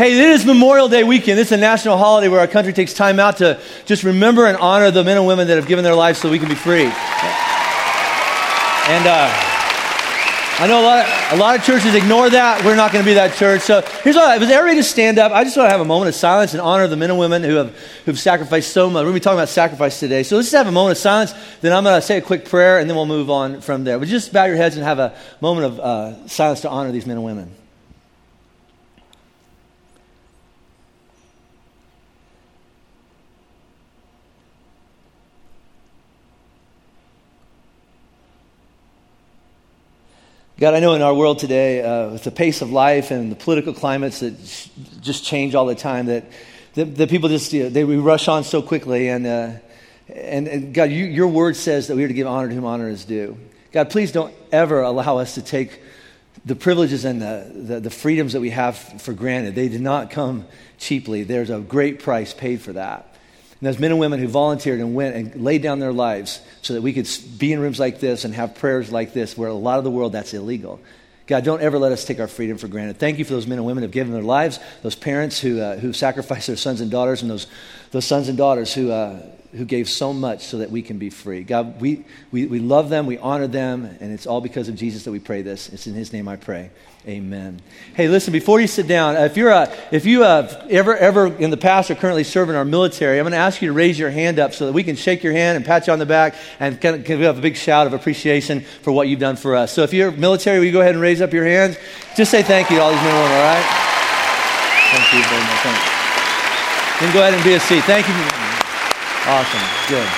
Hey, it is Memorial Day weekend. This is a national holiday where our country takes time out to just remember and honor the men and women that have given their lives so we can be free. And uh, I know a lot, of, a lot of churches ignore that. We're not going to be that church. So here's what I was everybody to stand up. I just want to have a moment of silence and honor the men and women who have who've sacrificed so much. We're going to be talking about sacrifice today. So let's just have a moment of silence. Then I'm going to say a quick prayer, and then we'll move on from there. But just bow your heads and have a moment of uh, silence to honor these men and women. God, I know in our world today, uh, with the pace of life and the political climates that just change all the time, that, that people just you know, they rush on so quickly. And, uh, and, and, God, you, your word says that we are to give honor to whom honor is due. God, please don't ever allow us to take the privileges and the, the, the freedoms that we have for granted. They did not come cheaply. There's a great price paid for that. And those men and women who volunteered and went and laid down their lives so that we could be in rooms like this and have prayers like this, where a lot of the world that's illegal. God, don't ever let us take our freedom for granted. Thank you for those men and women who have given their lives, those parents who, uh, who sacrificed their sons and daughters, and those, those sons and daughters who, uh, who gave so much so that we can be free. God, we, we, we love them, we honor them, and it's all because of Jesus that we pray this. It's in His name I pray. Amen. Hey, listen, before you sit down, if, you're a, if you have ever, ever in the past or currently serve in our military, I'm going to ask you to raise your hand up so that we can shake your hand and pat you on the back and kind of give up a big shout of appreciation for what you've done for us. So if you're military, will you go ahead and raise up your hands? Just say thank you to all these men and women, all right? Thank you very much. Thank you. Then go ahead and be a seat. Thank you. Awesome. Good.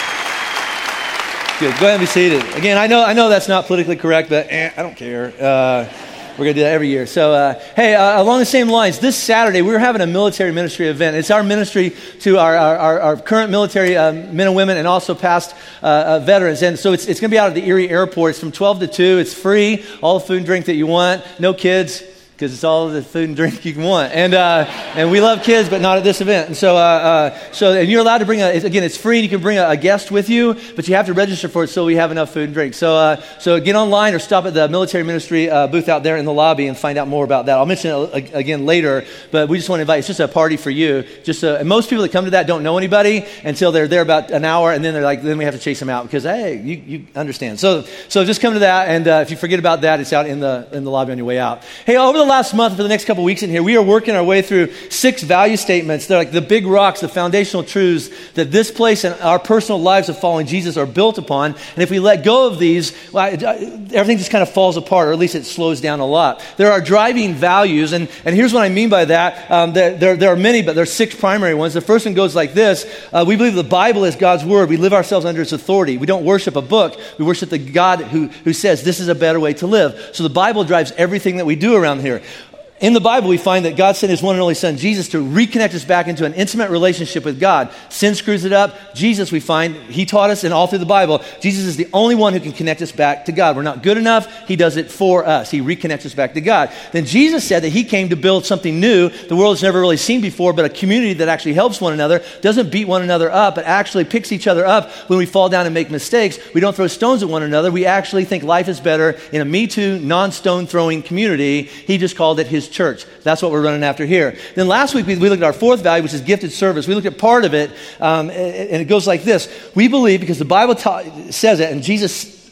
Good. Go ahead and be seated. Again, I know, I know that's not politically correct, but eh, I don't care. Uh, we're going to do that every year. So, uh, hey, uh, along the same lines, this Saturday we're having a military ministry event. It's our ministry to our, our, our current military um, men and women and also past uh, uh veterans. And so it's, it's going to be out of the Erie Airport. It's from 12 to 2. It's free, all the food and drink that you want, no kids because it's all the food and drink you can want. And, uh, and we love kids, but not at this event. And so, uh, uh, so and you're allowed to bring a, again, it's free and you can bring a, a, guest with you, but you have to register for it so we have enough food and drink. So, uh, so get online or stop at the military ministry uh, booth out there in the lobby and find out more about that. I'll mention it again later, but we just want to invite, it's just a party for you. Just, uh, and most people that come to that don't know anybody until they're there about an hour and then they're like, then we have to chase them out because, hey, you, you understand. So, so just come to that. And if you forget about that, it's out in the, in the lobby on your way out. Hey, over the last month, for the next couple weeks in here, we are working our way through six value statements. They're like the big rocks, the foundational truths that this place and our personal lives of following Jesus are built upon. And if we let go of these, well, everything just kind of falls apart, or at least it slows down a lot. There are driving values, and, and here's what I mean by that. Um, there, there, there, are many, but there are six primary ones. The first one goes like this uh, We believe the Bible is God's word. We live ourselves under its authority. We don't worship a book, we worship the God who, who says this is a better way to live. So the Bible drives everything that we do around here like, in the Bible, we find that God sent his one and only Son, Jesus, to reconnect us back into an intimate relationship with God. Sin screws it up. Jesus, we find, he taught us, and all through the Bible, Jesus is the only one who can connect us back to God. We're not good enough. He does it for us. He reconnects us back to God. Then Jesus said that he came to build something new the world has never really seen before, but a community that actually helps one another, doesn't beat one another up, but actually picks each other up when we fall down and make mistakes. We don't throw stones at one another. We actually think life is better in a Me Too, non stone throwing community. He just called it his church. That's what we're running after here. Then last week we, we looked at our fourth value, which is gifted service. We looked at part of it, um, and it goes like this. We believe, because the Bible ta- says it, and Jesus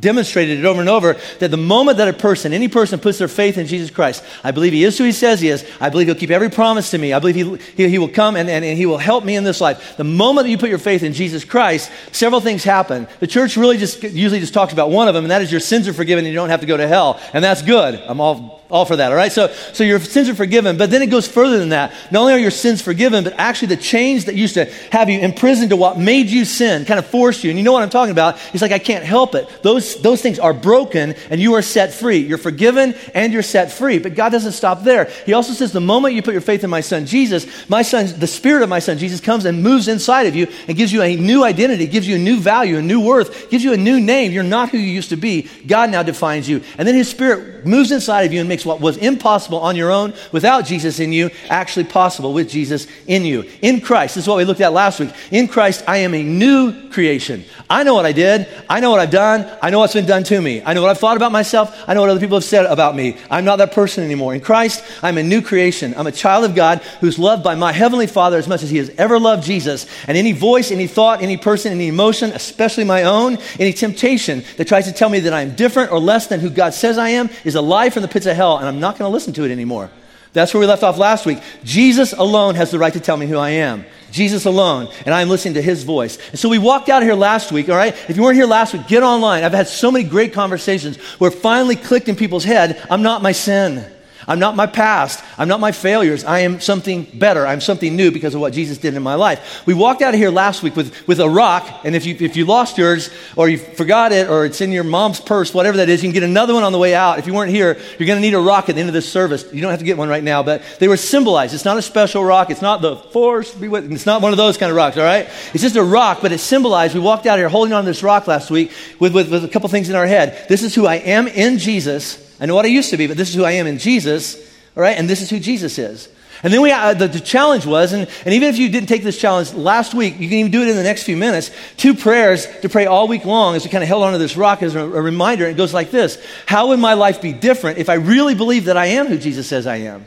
demonstrated it over and over that the moment that a person, any person, puts their faith in Jesus Christ, I believe he is who he says he is. I believe he'll keep every promise to me. I believe he, he, he will come and, and, and, he will help me in this life. The moment that you put your faith in Jesus Christ, several things happen. The church really just usually just talks about one of them, and that is your sins are forgiven and you don't have to go to hell. And that's good. I'm all all for that, all right? So, so your sins are forgiven, but then it goes further than that. Not only are your sins forgiven, but actually the chains that used to have you imprisoned to what made you sin kind of forced you. And you know what I'm talking about? He's like, I can't help it. Those, those things are broken and you are set free. You're forgiven and you're set free. But God doesn't stop there. He also says, the moment you put your faith in my son Jesus, my son, the spirit of my son Jesus comes and moves inside of you and gives you a new identity, gives you a new value, a new worth, gives you a new name. You're not who you used to be. God now defines you. And then his spirit moves inside of you and makes makes what was impossible on your own without Jesus in you actually possible with Jesus in you. In Christ, this is what we looked at last week. In Christ, I am a new creation. I know what I did. I know what I've done. I know what's been done to me. I know what I've thought about myself. I know what other people have said about me. I'm not that person anymore. In Christ, I'm a new creation. I'm a child of God who's loved by my Heavenly Father as much as He has ever loved Jesus. And any voice, any thought, any person, any emotion, especially my own, any temptation that tries to tell me that I'm different or less than who God says I am is a lie from the pits of hell, and I'm not going to listen to it anymore. That's where we left off last week. Jesus alone has the right to tell me who I am. Jesus alone, and I'm listening to his voice. And so we walked out of here last week, all right? If you weren't here last week, get online. I've had so many great conversations where finally clicked in people's head I'm not my sin. I'm not my past. I'm not my failures. I am something better. I'm something new because of what Jesus did in my life. We walked out of here last week with, with a rock, and if you, if you lost yours, or you forgot it, or it's in your mom's purse, whatever that is, you can get another one on the way out. If you weren't here, you're going to need a rock at the end of this service. You don't have to get one right now, but they were symbolized. It's not a special rock. It's not the force be with. It's not one of those kind of rocks, all right? It's just a rock, but it's symbolized. We walked out here holding on to this rock last week with, with, with a couple things in our head. This is who I am in Jesus. I know what I used to be, but this is who I am in Jesus, all right? And this is who Jesus is. And then we, uh, the, the, challenge was, and, and even if you didn't take this challenge last week, you can even do it in the next few minutes. Two prayers to pray all week long as we kind of held onto this rock as a, a reminder. It goes like this How would my life be different if I really believe that I am who Jesus says I am?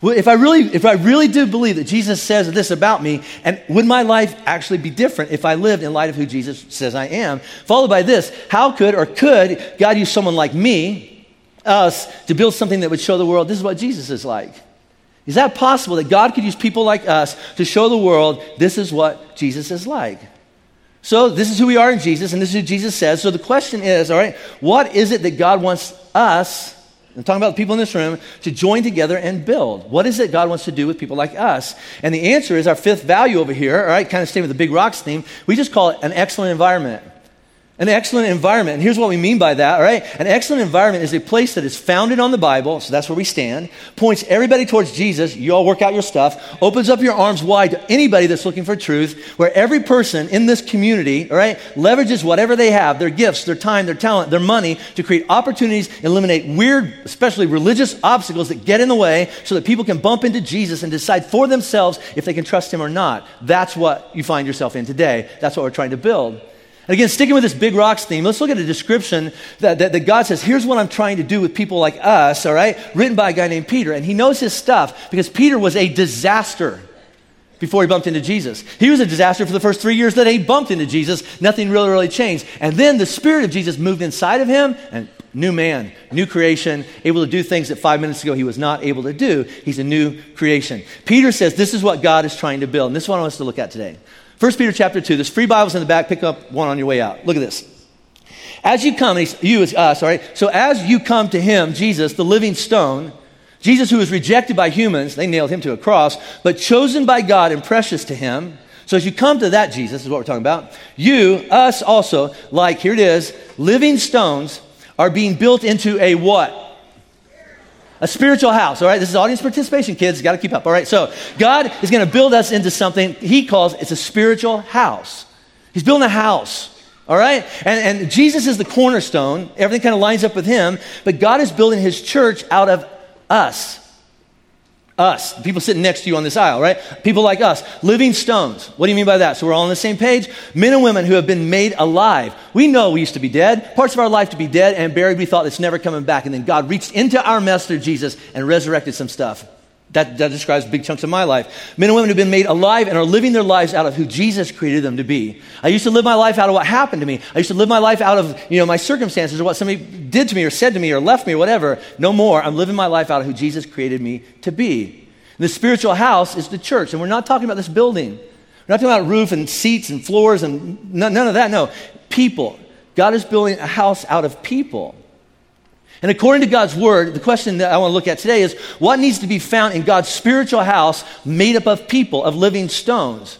If I really, if I really do believe that Jesus says this about me, and would my life actually be different if I lived in light of who Jesus says I am? Followed by this, how could or could God use someone like me, us to build something that would show the world this is what Jesus is like. Is that possible that God could use people like us to show the world this is what Jesus is like? So, this is who we are in Jesus, and this is who Jesus says. So, the question is all right, what is it that God wants us, I'm talking about people in this room, to join together and build? What is it God wants to do with people like us? And the answer is our fifth value over here, all right, kind of staying with the big rocks theme. We just call it an excellent environment. An excellent environment. And here's what we mean by that, all right? An excellent environment is a place that is founded on the Bible, so that's where we stand, points everybody towards Jesus. You all work out your stuff, opens up your arms wide to anybody that's looking for truth, where every person in this community, all right, leverages whatever they have, their gifts, their time, their talent, their money, to create opportunities, eliminate weird, especially religious obstacles that get in the way so that people can bump into Jesus and decide for themselves if they can trust him or not. That's what you find yourself in today. That's what we're trying to build. And again, sticking with this big rocks theme, let's look at a description that, that, that, God says, here's what I'm trying to do with people like us, all right? Written by a guy named Peter. And he knows his stuff because Peter was a disaster before he bumped into Jesus. He was a disaster for the first three years that he bumped into Jesus. Nothing really, really changed. And then the Spirit of Jesus moved inside of him, and new man, new creation, able to do things that five minutes ago he was not able to do. He's a new creation. Peter says this is what God is trying to build. And this is what I want us to look at today. 1 Peter chapter 2. There's free Bibles in the back. Pick up one on your way out. Look at this. As you come, you, is us, all right? So as you come to him, Jesus, the living stone, Jesus who was rejected by humans, they nailed him to a cross, but chosen by God and precious to him. So as you come to that Jesus, is what we're talking about, you, us also, like, here it is, living stones are being built into a what? A spiritual house, all right? This is audience participation, kids. Got to keep up, all right? So, God is going to build us into something He calls it's a spiritual house. He's building a house, all right? And, and Jesus is the cornerstone. Everything kind of lines up with Him. But God is building His church out of us. Us, people sitting next to you on this aisle, right? People like us, living stones. What do you mean by that? So we're all on the same page? Men and women who have been made alive. We know we used to be dead, parts of our life to be dead and buried. We thought it's never coming back. And then God reached into our mess through Jesus and resurrected some stuff. That, that describes big chunks of my life. Men and women who've been made alive and are living their lives out of who Jesus created them to be. I used to live my life out of what happened to me. I used to live my life out of, you know, my circumstances or what somebody did to me or said to me or left me or whatever. No more. I'm living my life out of who Jesus created me to be. The spiritual house is the church. And we're not talking about this building. We're not talking about roof and seats and floors and none, none of that. No. People. God is building a house out of people. And according to God's word, the question that I want to look at today is what needs to be found in God's spiritual house made up of people, of living stones?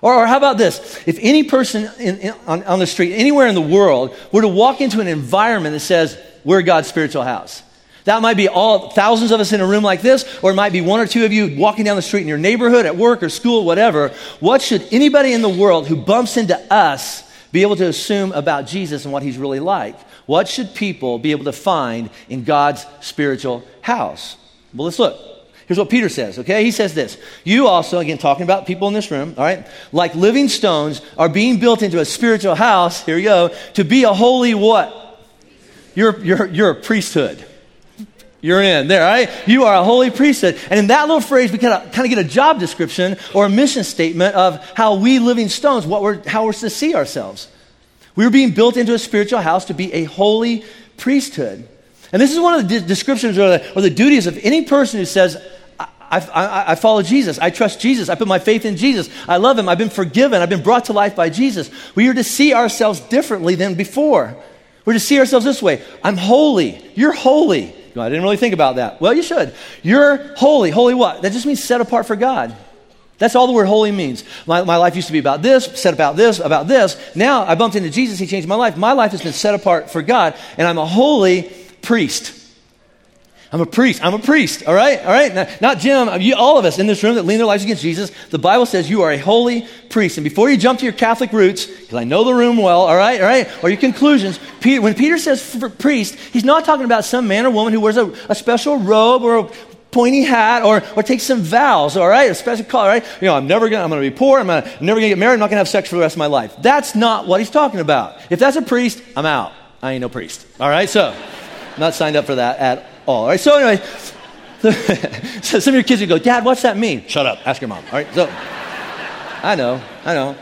Or, or how about this? If any person in, in, on, on the street, anywhere in the world, were to walk into an environment that says, we're God's spiritual house, that might be all thousands of us in a room like this, or it might be one or two of you walking down the street in your neighborhood, at work or school, whatever. What should anybody in the world who bumps into us be able to assume about Jesus and what he's really like? What should people be able to find in God's spiritual house? Well, let's look. Here's what Peter says, okay? He says this You also, again, talking about people in this room, all right, like living stones are being built into a spiritual house, here we go, to be a holy what? You're, you're, you're a priesthood. You're in there, all right? You are a holy priesthood. And in that little phrase, we kind of, kind of get a job description or a mission statement of how we living stones, what we're, how we're to see ourselves. We were being built into a spiritual house to be a holy priesthood. And this is one of the de- descriptions or the, or the, duties of any person who says, I, I, I, follow Jesus. I trust Jesus. I put my faith in Jesus. I love him. I've been forgiven. I've been brought to life by Jesus. We are to see ourselves differently than before. We're to see ourselves this way I'm holy. You're holy. I didn't really think about that. Well, you should. You're holy. Holy what? That just means set apart for God. That's all the word holy means. My, my life used to be about this, said about this, about this. Now I bumped into Jesus, he changed my life. My life has been set apart for God, and I'm a holy priest. I'm a priest. I'm a priest. All right? All right? Now, not Jim. You, all of us in this room that lean their lives against Jesus. The Bible says you are a holy priest. And before you jump to your Catholic roots, because I know the room well, all right? All right? Or your conclusions, Peter, when Peter says priest, he's not talking about some man or woman who wears a, a special robe or a pointy hat or, or take some vows, all right? A special call, all right? You know, I'm never gonna, I'm gonna be poor, I'm, gonna, I'm never gonna get married, I'm not gonna have sex for the rest of my life. That's not what he's talking about. If that's a priest, I'm out. I ain't no priest. All right? So, not signed up for that at all. All right? So, anyway, so some of your kids would go, Dad, what's that mean? Shut up. Ask your mom. All right? So, I know, I know.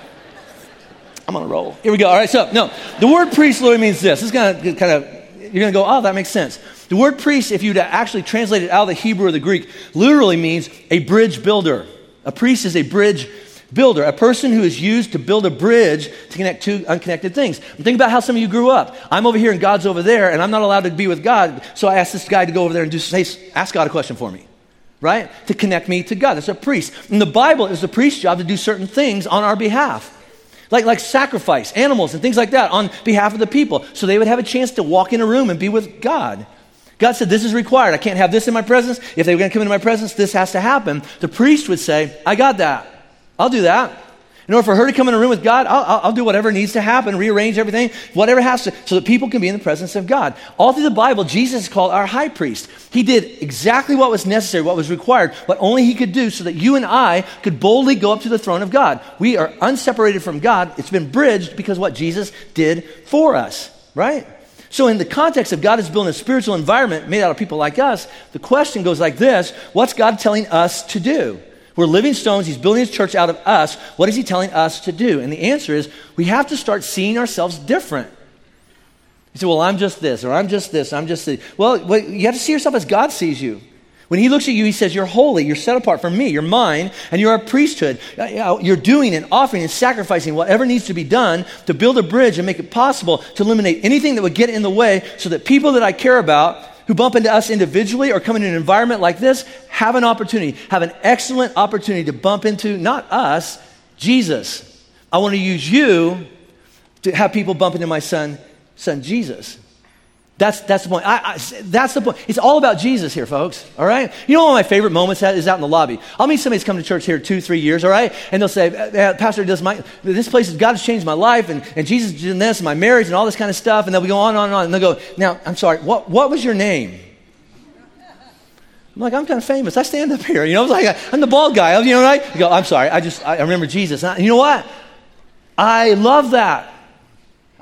I'm on a roll. Here we go. All right, so, no. The word priest literally means this. This is gonna kind of, you're gonna go, oh, that makes sense. The word priest, if you actually translate it out of the Hebrew or the Greek, literally means a bridge builder. A priest is a bridge builder, a person who is used to build a bridge to connect two unconnected things. Think about how some of you grew up. I'm over here and God's over there, and I'm not allowed to be with God, so I asked this guy to go over there and say, ask God a question for me. Right? To connect me to God. That's a priest. In the Bible, it's the priest's job to do certain things on our behalf like, like sacrifice animals and things like that on behalf of the people so they would have a chance to walk in a room and be with God. God said, This is required. I can't have this in my presence. If they were going to come into my presence, this has to happen. The priest would say, I got that. I'll do that. In order for her to come in a room with God, I'll, I'll, do whatever needs to happen, rearrange everything, whatever has to, so that people can be in the presence of God. All through the Bible, Jesus is called our high priest. He did exactly what was necessary, what was required, what only he could do so that you and I could boldly go up to the throne of God. We are unseparated from God. It's been bridged because what Jesus did for us, right? So, in the context of God is building a spiritual environment made out of people like us, the question goes like this What's God telling us to do? We're living stones. He's building his church out of us. What is he telling us to do? And the answer is we have to start seeing ourselves different. You say, well, I'm just this, or I'm just this, I'm just this. Well, you have to see yourself as God sees you. When he looks at you, he says, You're holy, you're set apart from me, you're mine, and you're a priesthood. Uh, you're doing and offering and sacrificing whatever needs to be done to build a bridge and make it possible to eliminate anything that would get in the way so that people that I care about who bump into us individually or come in an environment like this have an opportunity, have an excellent opportunity to bump into not us, Jesus. I want to use you to have people bump into my son, son Jesus. That's, that's the point. I, I, that's the point. It's all about Jesus here, folks. All right? You know one of my favorite moments is out in the lobby. I'll meet somebody who's come to church here two, three years, all right? And they'll say, uh, Pastor, does my, this place, God has changed my life, and, and Jesus doing this, and my marriage, and all this kind of stuff. And they'll go on and on and on. And they'll go, Now, I'm sorry, what, what was your name? I'm like, I'm kind of famous. I stand up here. You know, like, I'm the bald guy. You know, right? You go, I'm sorry. I just, I remember Jesus. And you know what? I love that.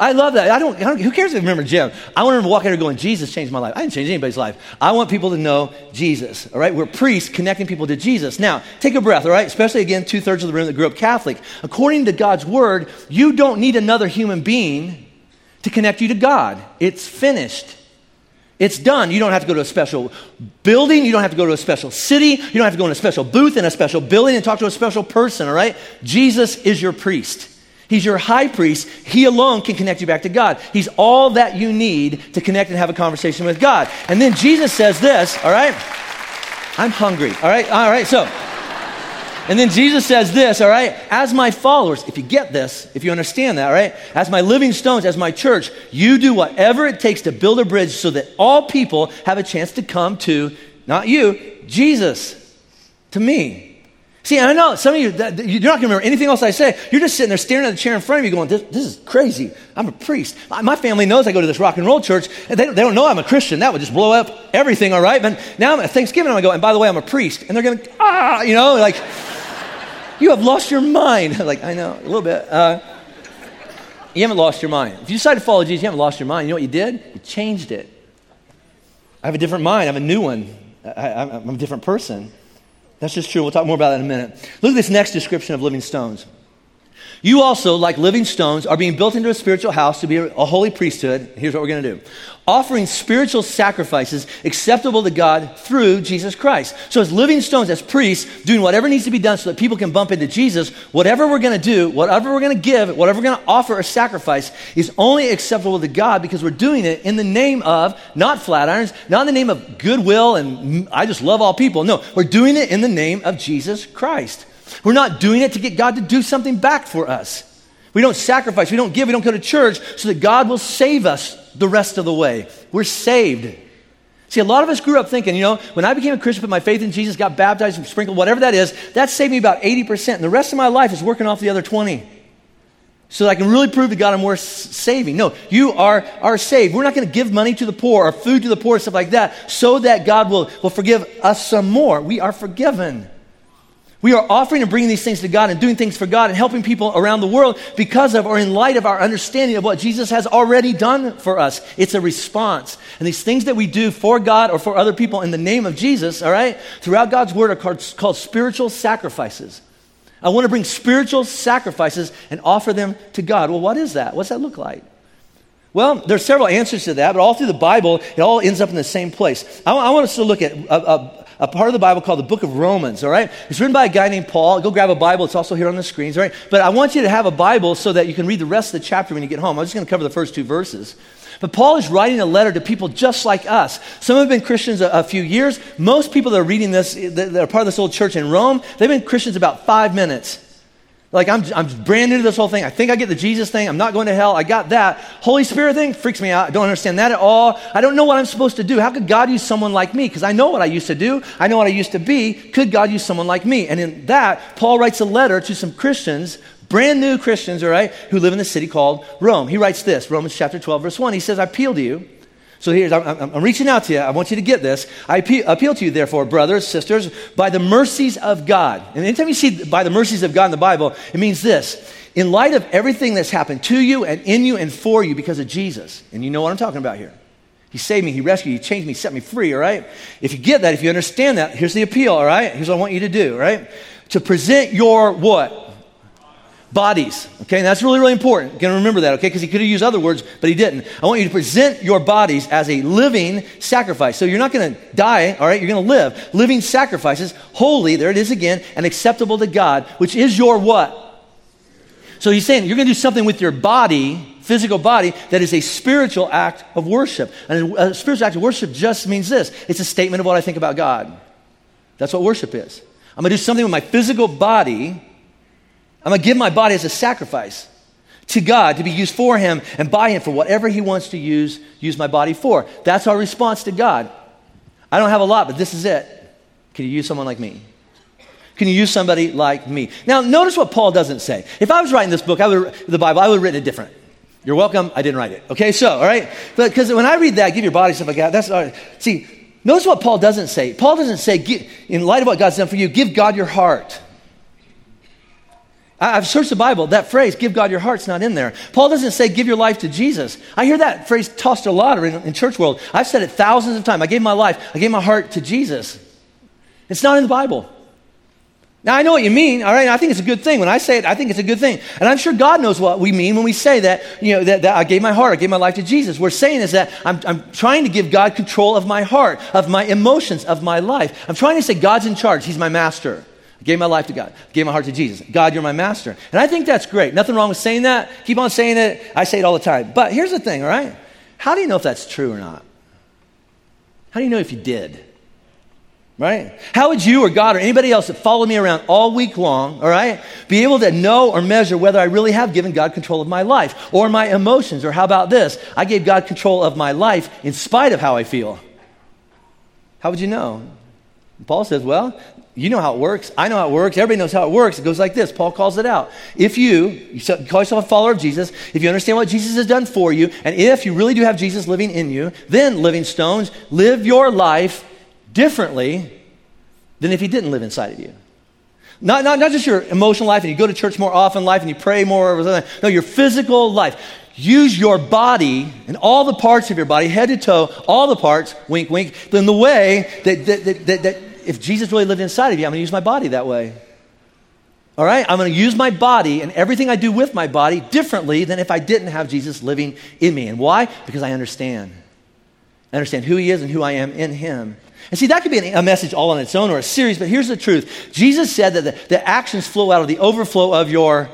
I love that. I don't, I don't, who cares if I remember Jim? I want to walk out here going, Jesus changed my life. I didn't change anybody's life. I want people to know Jesus, all right? We're priests connecting people to Jesus. Now, take a breath, all right? Especially, again, two thirds of the room that grew up Catholic. According to God's word, you don't need another human being to connect you to God. It's finished. It's done. You don't have to go to a special building. You don't have to go to a special city. You don't have to go in a special booth in a special building and talk to a special person, all right? Jesus is your priest. He's your high priest. He alone can connect you back to God. He's all that you need to connect and have a conversation with God. And then Jesus says this, all right? I'm hungry, all right? All right, so. And then Jesus says this, all right? As my followers, if you get this, if you understand that, all right? As my living stones, as my church, you do whatever it takes to build a bridge so that all people have a chance to come to, not you, Jesus, to me. See, I know some of you, that, you're not going to remember anything else I say. You're just sitting there staring at the chair in front of you going, this, this is crazy. I'm a priest. My family knows I go to this rock and roll church, and they, they don't know I'm a Christian. That would just blow up everything, all right? But now at Thanksgiving, I'm going to go, and by the way, I'm a priest. And they're going, ah, you know, like, you have lost your mind. like, I know, a little bit. Uh, you haven't lost your mind. If you decide to follow Jesus, you haven't lost your mind. You know what you did? You changed it. I have a different mind. I have a new one. I, I'm a different person. That's just true. We'll talk more about that in a minute. Look at this next description of living stones. You also, like living stones, are being built into a spiritual house to be a holy priesthood. Here's what we're going to do offering spiritual sacrifices acceptable to God through Jesus Christ. So, as living stones, as priests, doing whatever needs to be done so that people can bump into Jesus, whatever we're going to do, whatever we're going to give, whatever we're going to offer a sacrifice is only acceptable to God because we're doing it in the name of not Flatirons, not in the name of goodwill and mm, I just love all people. No, we're doing it in the name of Jesus Christ. We're not doing it to get God to do something back for us. We don't sacrifice, we don't give, we don't go to church so that God will save us the rest of the way. We're saved. See, a lot of us grew up thinking, you know, when I became a Christian, put my faith in Jesus, got baptized, sprinkled, whatever that is, that saved me about 80%. And the rest of my life is working off the other 20. So that I can really prove to God I'm worth saving. No, you are, are saved. We're not going to give money to the poor or food to the poor, stuff like that, so that God will, will forgive us some more. We are forgiven. We are offering and bringing these things to God and doing things for God and helping people around the world because of or in light of our understanding of what Jesus has already done for us. It's a response. And these things that we do for God or for other people in the name of Jesus, all right, throughout God's word are called, called spiritual sacrifices. I want to bring spiritual sacrifices and offer them to God. Well, what is that? What's that look like? Well, there's several answers to that, but all through the Bible, it all ends up in the same place. I, I want us to look at a, a, a part of the Bible called the book of Romans, all right? It's written by a guy named Paul. Go grab a Bible. It's also here on the screens, all right? But I want you to have a Bible so that you can read the rest of the chapter when you get home. I'm just going to cover the first two verses. But Paul is writing a letter to people just like us. Some have been Christians a, a, few years. Most people that are reading this, that are part of this old church in Rome, they've been Christians about five minutes. Like, I'm, I'm brand new to this whole thing. I think I get the Jesus thing. I'm not going to hell. I got that. Holy Spirit thing freaks me out. I don't understand that at all. I don't know what I'm supposed to do. How could God use someone like me? Because I know what I used to do. I know what I used to be. Could God use someone like me? And in that, Paul writes a letter to some Christians, brand new Christians, all right, who live in the city called Rome. He writes this Romans chapter 12, verse 1. He says, I appeal to you so here's, I'm, I'm, reaching out to you. I want you to get this. I appeal, to you, therefore, brothers, sisters, by the mercies of God. And anytime you see by the mercies of God in the Bible, it means this. In light of everything that's happened to you and in you and for you because of Jesus, and you know what I'm talking about here. He saved me, He rescued me, He changed me, set me free, all right? If you get that, if you understand that, here's the appeal, all right? Here's what I want you to do, all right? To present your what? Bodies. Okay, and that's really, really important. You're remember that, okay? Because he could have used other words, but he didn't. I want you to present your bodies as a living sacrifice. So you're not going to die, all right? You're going to live. Living sacrifices, holy, there it is again, and acceptable to God, which is your what? So he's saying you're going to do something with your body, physical body, that is a spiritual act of worship. And a spiritual act of worship just means this it's a statement of what I think about God. That's what worship is. I'm going to do something with my physical body I'm going to give my body as a sacrifice to God to be used for Him and by Him for whatever He wants to use, use my body for. That's our response to God. I don't have a lot, but this is it. Can you use someone like me? Can you use somebody like me? Now, notice what Paul doesn't say. If I was writing this book, I would, the Bible, I would have written it different. You're welcome. I didn't write it. Okay, so, all right? Because when I read that, give your body stuff like that, that's, all right. see, notice what Paul doesn't say. Paul doesn't say, in light of what God's done for you, give God your heart. I've searched the Bible. That phrase, give God your heart's not in there. Paul doesn't say, give your life to Jesus. I hear that phrase tossed a lot in, in church world. I've said it thousands of times. I gave my life, I gave my heart to Jesus. It's not in the Bible. Now, I know what you mean, all right? I think it's a good thing. When I say it, I think it's a good thing. And I'm sure God knows what we mean when we say that, you know, that, that I gave my heart, I gave my life to Jesus. What we're saying is that I'm, I'm trying to give God control of my heart, of my emotions, of my life. I'm trying to say God's in charge. He's my master. I gave my life to God. I gave my heart to Jesus. God, you're my master. And I think that's great. Nothing wrong with saying that. Keep on saying it. I say it all the time. But here's the thing, all right? How do you know if that's true or not? How do you know if you did? Right? How would you or God or anybody else that followed me around all week long, all right, be able to know or measure whether I really have given God control of my life or my emotions? Or how about this? I gave God control of my life in spite of how I feel. How would you know? Paul says, well, You know how it works. I know how it works. Everybody knows how it works. It goes like this. Paul calls it out. If you, you call yourself a follower of Jesus, if you understand what Jesus has done for you, and if you really do have Jesus living in you, then, living stones, live your life differently than if he didn't live inside of you. Not, not, not just your emotional life and you go to church more often life and you pray more or something. No, your physical life. Use your body and all the parts of your body, head to toe, all the parts, wink, wink, in the way that, that, that, that, that if Jesus really lived inside of you, I'm going to use my body that way. All right? I'm going to use my body and everything I do with my body differently than if I didn't have Jesus living in me. And why? Because I understand. I understand who he is and who I am in him. And see, that could be a message all on its own or a series, but here's the truth. Jesus said that the, the actions flow out of the overflow of your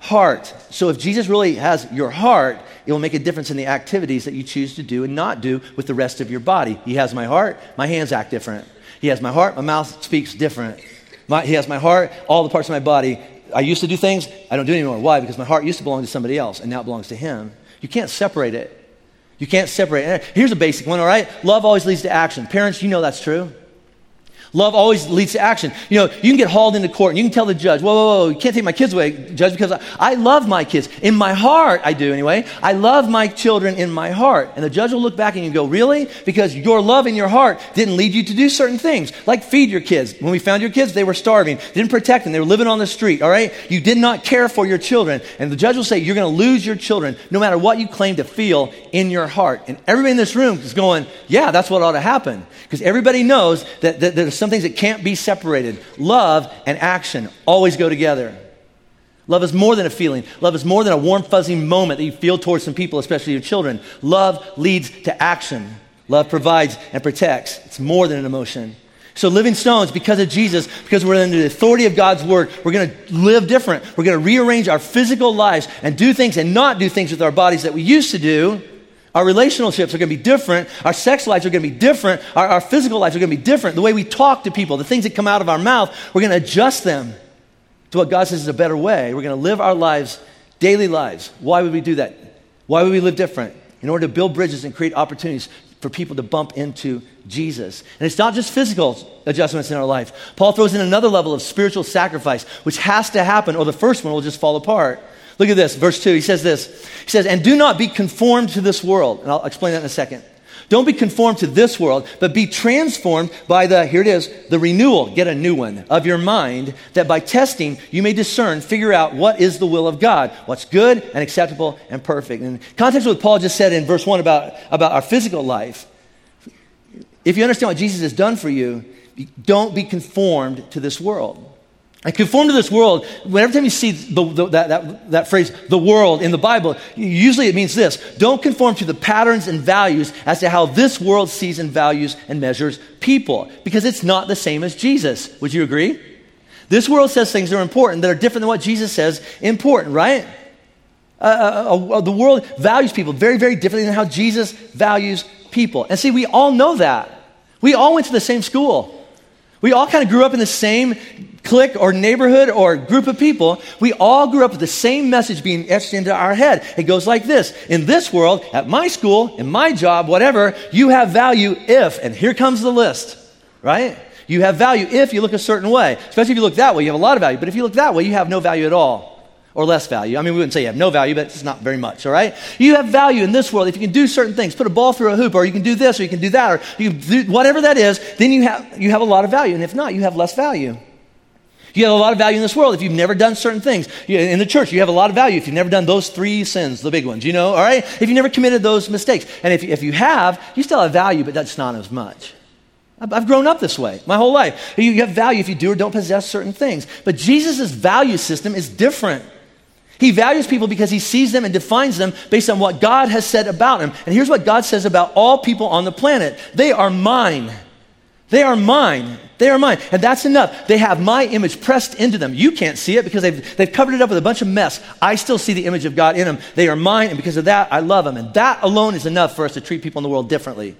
heart. So if Jesus really has your heart, it will make a difference in the activities that you choose to do and not do with the rest of your body. He has my heart, my hands act different. He has my heart, my mouth speaks different. My, he has my heart, all the parts of my body. I used to do things, I don't do anymore. Why? Because my heart used to belong to somebody else, and now it belongs to Him. You can't separate it. You can't separate. it. Here's a basic one, all right? Love always leads to action. Parents, you know that's true. Love always leads to action. You know, you can get hauled into court and you can tell the judge, whoa, whoa, whoa, you can't take my kids away, judge, because I, I, love my kids. In my heart, I do anyway. I love my children in my heart. And the judge will look back and you go, really? Because your love in your heart didn't lead you to do certain things, like feed your kids. When we found your kids, they were starving, didn't protect them, they were living on the street, all right? You did not care for your children. And the judge will say, you're going to lose your children no matter what you claim to feel in your heart. And everybody in this room is going, yeah, that's what ought to happen. Because everybody knows that, that there's some things that can't be separated. Love and action always go together. Love is more than a feeling. Love is more than a warm, fuzzy moment that you feel towards some people, especially your children. Love leads to action. Love provides and protects. It's more than an emotion. So, living stones, because of Jesus, because we're under the authority of God's word, we're going to live different. We're going to rearrange our physical lives and do things and not do things with our bodies that we used to do our relationships are going to be different. Our sex lives are going to be different. Our, our physical lives are going to be different. The way we talk to people, the things that come out of our mouth, we're going to adjust them to what God says is a better way. We're going to live our lives, daily lives. Why would we do that? Why would we live different? In order to build bridges and create opportunities for people to bump into Jesus. And it's not just physical adjustments in our life. Paul throws in another level of spiritual sacrifice, which has to happen, or the first one will just fall apart. Look at this, verse 2. He says this. He says, And do not be conformed to this world. And I'll explain that in a second. Don't be conformed to this world, but be transformed by the, here it is, the renewal, get a new one, of your mind, that by testing you may discern, figure out what is the will of God, what's good and acceptable and perfect. And context what Paul just said in verse 1 about, about our physical life, if you understand what Jesus has done for you, don't be conformed to this world. And conform to this world, whenever time you see the, the, that, that, that phrase, the world, in the Bible, usually it means this don't conform to the patterns and values as to how this world sees and values and measures people, because it's not the same as Jesus. Would you agree? This world says things that are important that are different than what Jesus says important, right? Uh, uh, uh, uh the world values people very, very differently than how Jesus values people. And see, we all know that. We all went to the same school. We all kind of grew up in the same clique or neighborhood or group of people. We all grew up with the same message being etched into our head. It goes like this In this world, at my school, in my job, whatever, you have value if, and here comes the list, right? You have value if you look a certain way. Especially if you look that way, you have a lot of value. But if you look that way, you have no value at all or less value. I mean, we wouldn't say you have no value, but it's not very much, all right? You have value in this world if you can do certain things, put a ball through a hoop, or you can do this, or you can do that, or you do whatever that is, then you have, you have a lot of value. And if not, you have less value. You have a lot of value in this world if you've never done certain things. In the church, you have a lot of value if you've never done those three sins, the big ones, you know, all right? If you never committed those mistakes. And if, if you have, you still have value, but that's not as much. I've grown up this way my whole life. You have value if you do or don't possess certain things. But Jesus' value system is different. He values people because he sees them and defines them based on what God has said about them. And here's what God says about all people on the planet they are mine. They are mine. They are mine. And that's enough. They have my image pressed into them. You can't see it because they've, they've covered it up with a bunch of mess. I still see the image of God in them. They are mine, and because of that, I love them. And that alone is enough for us to treat people in the world differently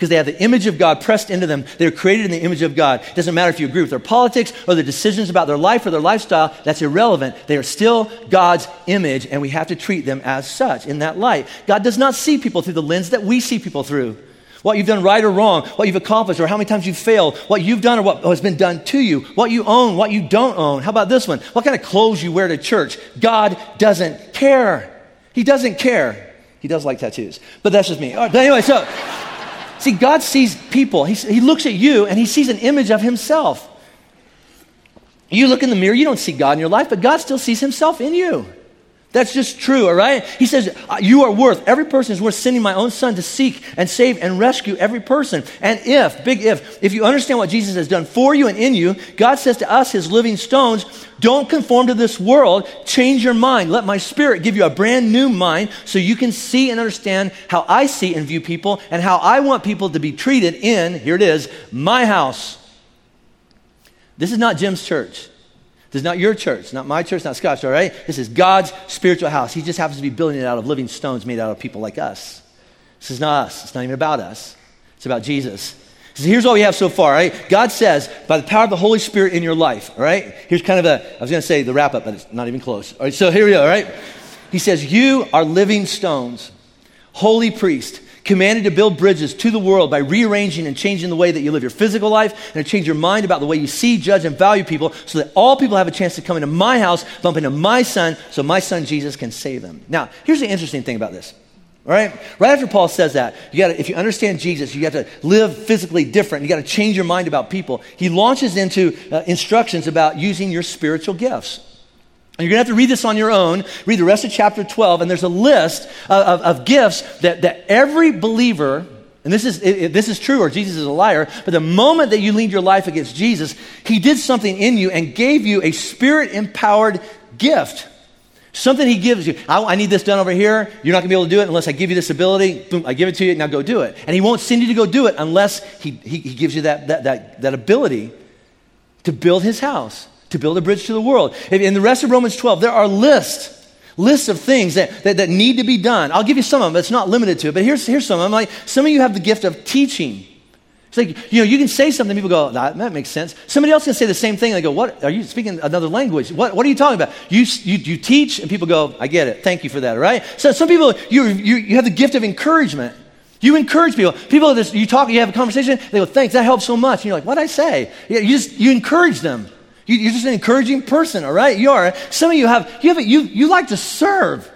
because they have the image of God pressed into them. They're created in the image of God. It doesn't matter if you agree with their politics or their decisions about their life or their lifestyle, that's irrelevant. They are still God's image, and we have to treat them as such in that light. God does not see people through the lens that we see people through. what you've done right or wrong, what you've accomplished or how many times you've failed, what you've done or what has been done to you, what you own, what you don't own. How about this one? What kind of clothes you wear to church? God doesn't care. He doesn't care. He does like tattoos, but that's just me. Right, but anyway, so see, God sees people. He, he looks at you and he sees an image of himself. You look in the mirror, you don't see God in your life, but God still sees himself in you. That's just true, all right? He says, uh, You are worth, every person is worth sending my own son to seek and save and rescue every person. And if, big if, if you understand what Jesus has done for you and in you, God says to us, his living stones, don't conform to this world, change your mind. Let my spirit give you a brand new mind so you can see and understand how I see and view people and how I want people to be treated in, here it is, my house. This is not Jim's church. This is not your church, not my church, not Scott's, all right? This is God's spiritual house. He just happens to be building it out of living stones made out of people like us. This is not us. It's not even about us. It's about Jesus. So here's what we have so far, right? God says, by the power of the Holy Spirit in your life, all right? Here's kind of a, I was going to say the wrap up, but it's not even close. All right, so here we go, all right? He says, You are living stones, holy priest, commanded to build bridges to the world by rearranging and changing the way that you live your physical life and to change your mind about the way you see, judge, and value people so that all people have a chance to come into my house, bump into my son, so my son Jesus can save them. Now, here's the interesting thing about this. All right? Right after Paul says that, you gotta, if you understand Jesus, you got to live physically different. You got to change your mind about people. He launches into uh, instructions about using your spiritual gifts. And you're going to have to read this on your own. Read the rest of chapter 12, and there's a list of, of, of gifts that, that every believer, and this is, it, this is true or Jesus is a liar, but the moment that you leaned your life against Jesus, he did something in you and gave you a spirit empowered gift. Something he gives you. I, I, need this done over here. You're not going to be able to do it unless I give you this ability. Boom, I give it to you. Now go do it. And he won't send you to go do it unless he, he, he gives you that, that, that, that ability to build his house to build a bridge to the world. In the rest of Romans 12, there are lists, lists of things that, that, that need to be done. I'll give you some of them, it's not limited to it, but here's, here's some of them. Like, some of you have the gift of teaching. It's like, you know, you can say something, people go, that, that makes sense. Somebody else can say the same thing, and they go, what, are you speaking another language? What, what are you talking about? You, you, you teach, and people go, I get it. Thank you for that, right? So some people, you, you, you have the gift of encouragement. You encourage people. People, you talk, you have a conversation, they go, thanks, that helps so much. And you're like, what I say? You, just, you encourage them. You, are just an encouraging person, all right? You are. Some of you have, you, have you, you like to serve.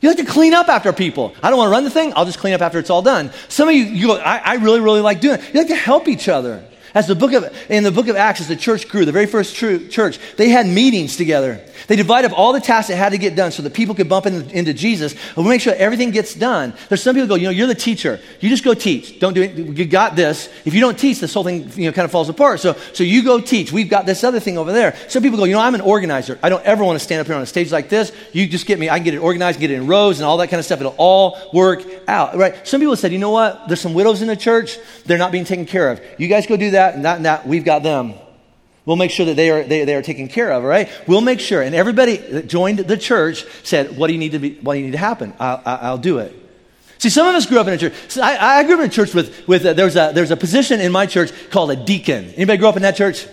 You like to clean up after people. I don't want to run the thing, I'll just clean up after it's all done. Some of you, you go, I, I really, really like doing it. You like to help each other. As the book of, in the book of Acts, as the church grew, the very first church, they had meetings together. They divide up all the tasks that had to get done so that people could bump in, into Jesus and we make sure everything gets done. There's some people go, you know, you're the teacher. You just go teach. Don't do it. You got this. If you don't teach, this whole thing, you know, kind of falls apart. So, so you go teach. We've got this other thing over there. Some people go, you know, I'm an organizer. I don't ever want to stand up here on a stage like this. You just get me, I can get it organized, get it in rows and all that kind of stuff. It'll all work out, right? Some people said, you know what? There's some widows in the church. They're not being taken care of. You guys go do that and that and that. We've got them. We'll make sure that they are, they, they are taken care of, all right? We'll make sure. And everybody that joined the church said, what do you need to, be, what do you need to happen? I'll, I'll do it. See, some of us grew up in a church. I, I, grew up in a church with, with uh, there's, a, there's a position in my church called a deacon. Anybody grew up in that church?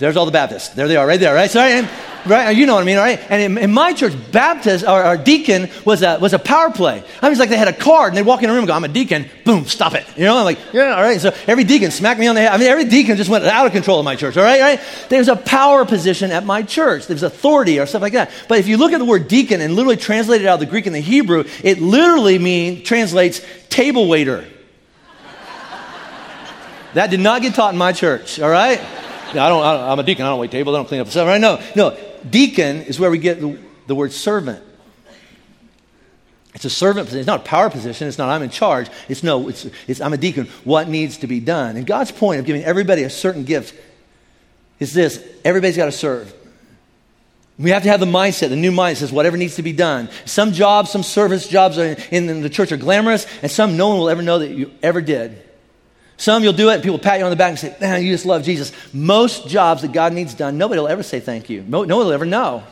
There's all the Baptists. There they are, right there, right? Sorry, and, right? You know what I mean, all right? And in, in my church, Baptist our, or, deacon was a was a power play. I mean, it's like they had a card and they'd walk in a room and go, "I'm a deacon." Boom, stop it. You know, I'm like, yeah, all right. So every deacon smacked me on the head. I mean, every deacon just went out of control in my church. All right, right? There's a power position at my church. There's authority or stuff like that. But if you look at the word deacon and literally translate it out of the Greek and the Hebrew, it literally mean translates table waiter. that did not get taught in my church. All right. I don't, I am a deacon. I don't wait tables. I don't clean up the stuff. Right? No, no. Deacon is where we get the, the word servant. It's a servant position. It's not a power position. It's not I'm in charge. It's no, it's, it's I'm a deacon. What needs to be done? And God's point of giving everybody a certain gift is this everybody's got to serve. We have to have the mindset, the new mindset says whatever needs to be done. Some jobs, some service jobs in, in the church are glamorous, and some no one will ever know that you ever did. Some you'll do it and people pat you on the back and say, man, you just love Jesus. Most jobs that God needs done, nobody will ever say thank you. No, one will ever know.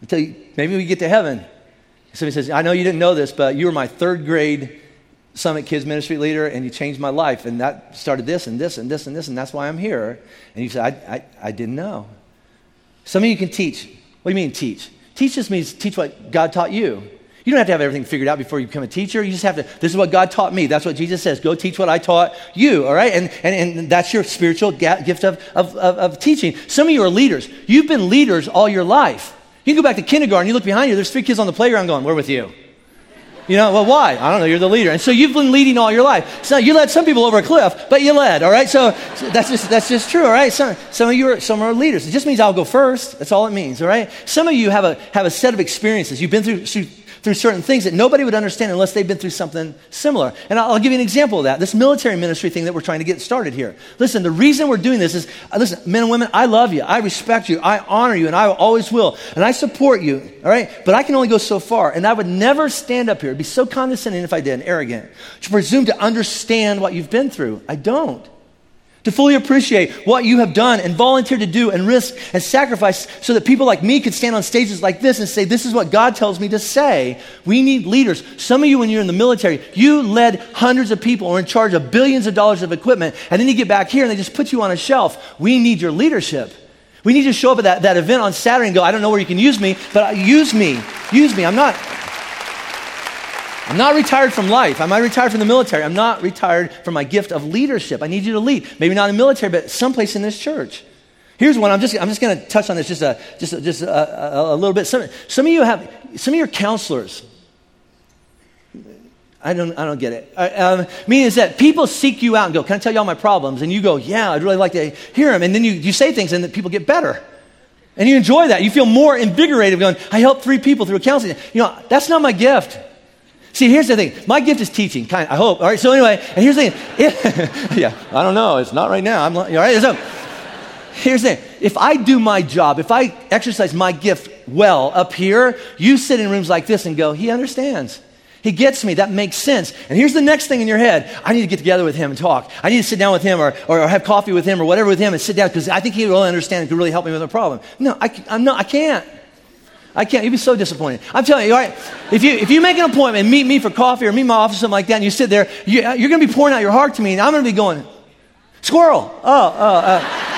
Until you, maybe we get to heaven. Somebody says, I know you didn't know this, but you were my third grade Summit Kids Ministry leader and you changed my life. And that started this and this and this and this, and that's why I'm here. And you say, I, I, I didn't know. Some of you can teach. What do you mean teach? Teach just means teach what God taught you. You don't have to have everything figured out before you become a teacher. You just have to, this is what God taught me. That's what Jesus says. Go teach what I taught you, all right? And, and, and that's your spiritual gift of, of, of, of teaching. Some of you are leaders. You've been leaders all your life. You can go back to kindergarten, you look behind you, there's three kids on the playground going, We're with you. You know, well, why? I don't know. You're the leader. And so you've been leading all your life. So you led some people over a cliff, but you led, all right? So, so that's, just, that's just true, all right? Some, some of you are, some are leaders. It just means I'll go first. That's all it means, all right? Some of you have a, have a set of experiences. You've been through, through through certain things that nobody would understand unless they've been through something similar. And I'll, I'll give you an example of that. This military ministry thing that we're trying to get started here. Listen, the reason we're doing this is, uh, listen, men and women, I love you. I respect you. I honor you, and I always will. And I support you, all right? But I can only go so far. And I would never stand up here. It'd be so condescending if I did and arrogant to presume to understand what you've been through. I don't to fully appreciate what you have done and volunteer to do and risk and sacrifice so that people like me could stand on stages like this and say, This is what God tells me to say. We need leaders. Some of you, when you're in the military, you led hundreds of people or in charge of billions of dollars of equipment, and then you get back here and they just put you on a shelf. We need your leadership. We need to show up at that, that event on Saturday and go, I don't know where you can use me, but use me. Use me. I'm not. I'm not retired from life. I'm not retired from the military. I'm not retired from my gift of leadership. I need you to lead. Maybe not in the military, but someplace in this church. Here's one. I'm just, I'm just going to touch on this just a, just a, just a, a, a little bit. Some, some of you have, some of your counselors. I don't, I don't get it. Uh, um, meaning is that people seek you out and go, Can I tell you all my problems? And you go, Yeah, I'd really like to hear them. And then you, you say things and people get better. And you enjoy that. You feel more invigorated going, I helped three people through a counseling. You know, that's not my gift. See, here's the thing. My gift is teaching, kind. I hope. All right. So anyway, and here's the thing. If, yeah, I don't know. It's not right now. I'm. All right. So here's the thing. If I do my job, if I exercise my gift well up here, you sit in rooms like this and go, "He understands." He gets me. That makes sense. And here's the next thing in your head. I need to get together with him and talk. I need to sit down with him or, or, have coffee with him or whatever with him and sit down because I think he will understand and could really help me with a problem. No, I, I'm not, I can't. I can't. You'd be so disappointed. I'm telling you, all right, if you, if you make an appointment meet me for coffee or meet my office, or something like that, and you sit there, you, uh, are going to be pouring out your heart to me, and I'm going to be going, squirrel. Oh, oh, uh.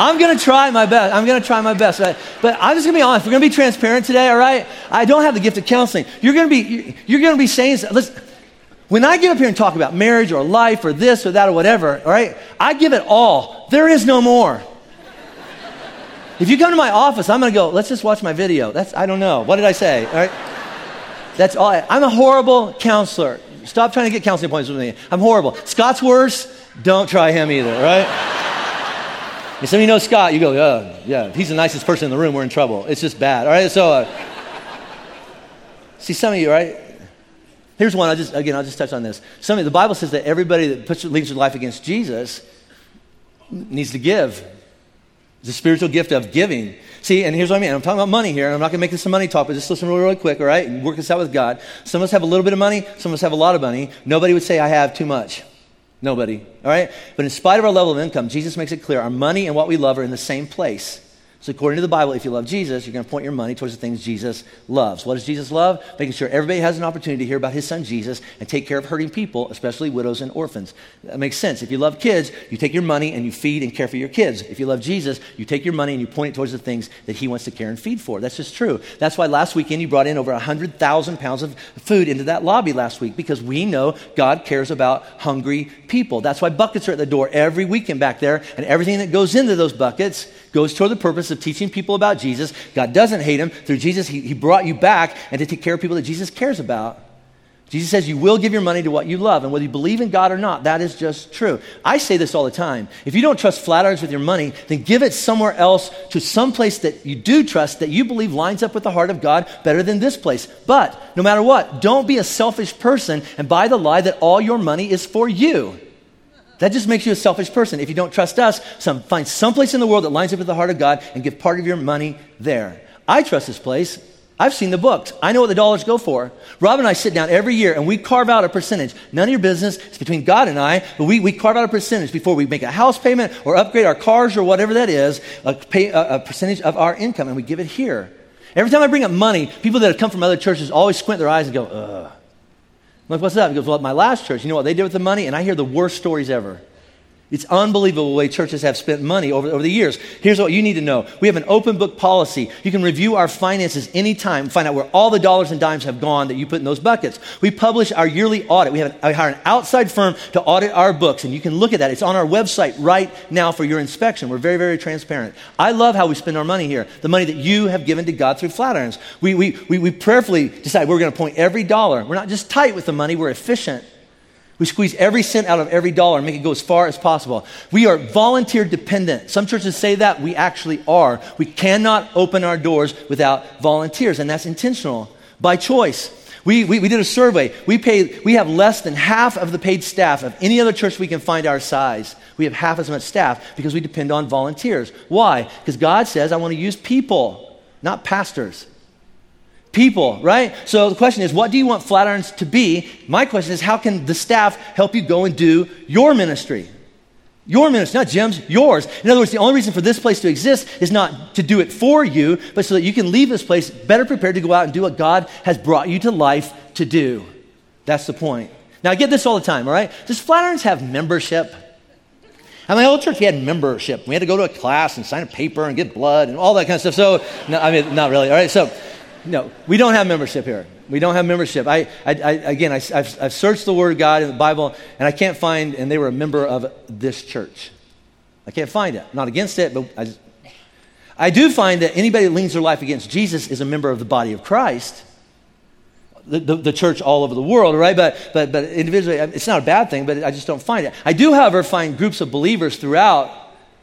I'm going to try my best. I'm going to try my best. But I'm just going to be honest. We're going to be transparent today, all right? I don't have the gift of counseling. You're going to be, you're going to be saying, listen, when I get up here and talk about marriage or life or this or that or whatever, all right, I give it all. There is no more. If you come to my office, I'm going to go, let's just watch my video. That's, I don't know. What did I say? All right? That's all. I, I'm a horrible counselor. Stop trying to get counseling appointments with me. I'm horrible. Scott's worse. Don't try him either, right? If some of you know Scott, you go, yeah, yeah, he's the nicest person in the room. We're in trouble. It's just bad. All right, so uh, see some of you, right? Here's one. I just again, I'll just touch on this. Some of the Bible says that everybody that puts leads their life against Jesus needs to give. The spiritual gift of giving. See, and here's what I mean. I'm talking about money here, and I'm not going to make this a money talk, but just listen really, really quick, all right? And work this out with God. Some of us have a little bit of money, some of us have a lot of money. Nobody would say, I have too much. Nobody, all right? But in spite of our level of income, Jesus makes it clear our money and what we love are in the same place. So, according to the Bible, if you love Jesus, you're going to point your money towards the things Jesus loves. What does Jesus love? Making sure everybody has an opportunity to hear about his son Jesus and take care of hurting people, especially widows and orphans. That makes sense. If you love kids, you take your money and you feed and care for your kids. If you love Jesus, you take your money and you point it towards the things that he wants to care and feed for. That's just true. That's why last weekend you brought in over 100,000 pounds of food into that lobby last week because we know God cares about hungry people. That's why buckets are at the door every weekend back there, and everything that goes into those buckets goes toward the purpose of teaching people about Jesus. God doesn't hate him. Through Jesus, he, he brought you back and to take care of people that Jesus cares about. Jesus says you will give your money to what you love, and whether you believe in God or not, that is just true. I say this all the time. If you don't trust Flatirons with your money, then give it somewhere else to some place that you do trust, that you believe lines up with the heart of God better than this place. But no matter what, don't be a selfish person and buy the lie that all your money is for you. That just makes you a selfish person. If you don't trust us, some, find someplace in the world that lines up with the heart of God and give part of your money there. I trust this place. I've seen the books. I know what the dollars go for. Rob and I sit down every year and we carve out a percentage. None of your business. It's between God and I. But we, we carve out a percentage before we make a house payment or upgrade our cars or whatever that is, a, pay, a, a percentage of our income, and we give it here. Every time I bring up money, people that have come from other churches always squint their eyes and go, ugh. I'm like, what's up? He goes, well, at my last church, you know what they did with the money? And I hear the worst stories ever. It's unbelievable the way churches have spent money over, over the years. Here's what you need to know. We have an open book policy. You can review our finances anytime, find out where all the dollars and dimes have gone that you put in those buckets. We publish our yearly audit. We have an, I hire an outside firm to audit our books, and you can look at that. It's on our website right now for your inspection. We're very, very transparent. I love how we spend our money here, the money that you have given to God through Flatirons. We, we, we, we prayerfully decide we're going to point every dollar. We're not just tight with the money, we're efficient. We squeeze every cent out of every dollar and make it go as far as possible. We are volunteer dependent. Some churches say that. We actually are. We cannot open our doors without volunteers, and that's intentional by choice. We, we, we, did a survey. We, pay, we have less than half of the paid staff of any other church we can find our size. We have half as much staff because we depend on volunteers. Why? Because God says, I want to use people, not pastors people, right? So the question is, what do you want Flatirons to be? My question is, how can the staff help you go and do your ministry? Your ministry, not Jim's, yours. In other words, the only reason for this place to exist is not to do it for you, but so that you can leave this place better prepared to go out and do what God has brought you to life to do. That's the point. Now, I get this all the time, all right? Does Flatirons have membership? At my old church, we had membership. We had to go to a class and sign a paper and get blood and all that kind of stuff. So, no, I mean, not really. All right, so no, we don't have membership here. We don't have membership. I, I, I again, I, have I've searched the Word of God in the Bible, and I can't find, and they were a member of this church. I can't find it. Not against it, but I, just, I do find that anybody that leans their life against Jesus is a member of the body of Christ. The, the, the, church all over the world, right? But, but, but individually, it's not a bad thing, but I just don't find it. I do, however, find groups of believers throughout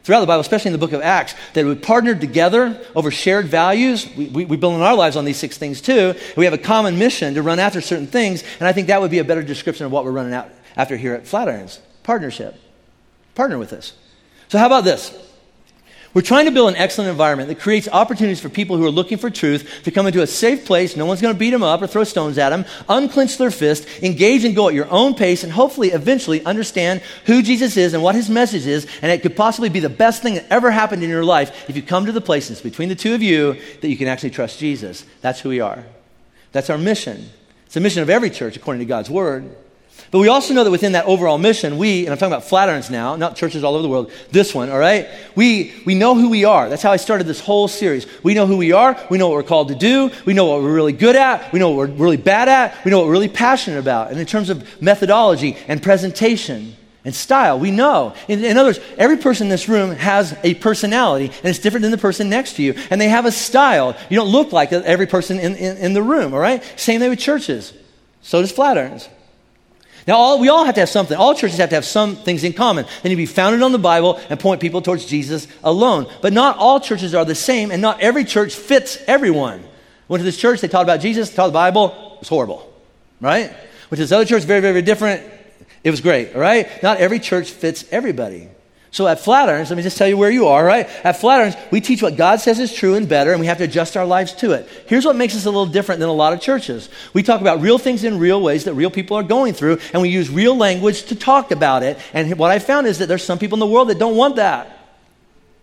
throughout the Bible, especially in the book of Acts, that we partnered together over shared values. We, we, we, build in our lives on these six things too. We have a common mission to run after certain things, and I think that would be a better description of what we're running out after here at Flatirons. Partnership. Partner with us. So, how about this? We're trying to build an excellent environment that creates opportunities for people who are looking for truth to come into a safe place. No one's going to beat them up or throw stones at them. Unclench their fist, engage and go at your own pace, and hopefully eventually understand who Jesus is and what his message is. And it could possibly be the best thing that ever happened in your life if you come to the place, it's between the two of you, that you can actually trust Jesus. That's who we are. That's our mission. It's the mission of every church according to God's word. But we also know that within that overall mission, we, and I'm talking about Flatirons now, not churches all over the world, this one, all right? We, we know who we are. That's how I started this whole series. We know who we are. We know what we're called to do. We know what we're really good at. We know what we're really bad at. We know what we're really passionate about. And in terms of methodology and presentation and style, we know. In, in other words, every person in this room has a personality, and it's different than the person next to you. And they have a style. You don't look like every person in, in, in the room, all right? Same thing with churches. So does Flatirons. Now, all, we all have to have something. All churches have to have some things in common. They need to be founded on the Bible and point people towards Jesus alone. But not all churches are the same, and not every church fits everyone. Went to this church, they taught about Jesus, taught the Bible, it was horrible, right? Went to this other church, very, very, very different, it was great, all right? Not every church fits everybody. So at Flatirons, let me just tell you where you are, right? At Flatirons, we teach what God says is true and better, and we have to adjust our lives to it. Here's what makes us a little different than a lot of churches. We talk about real things in real ways that real people are going through, and we use real language to talk about it. And what I found is that there's some people in the world that don't want that.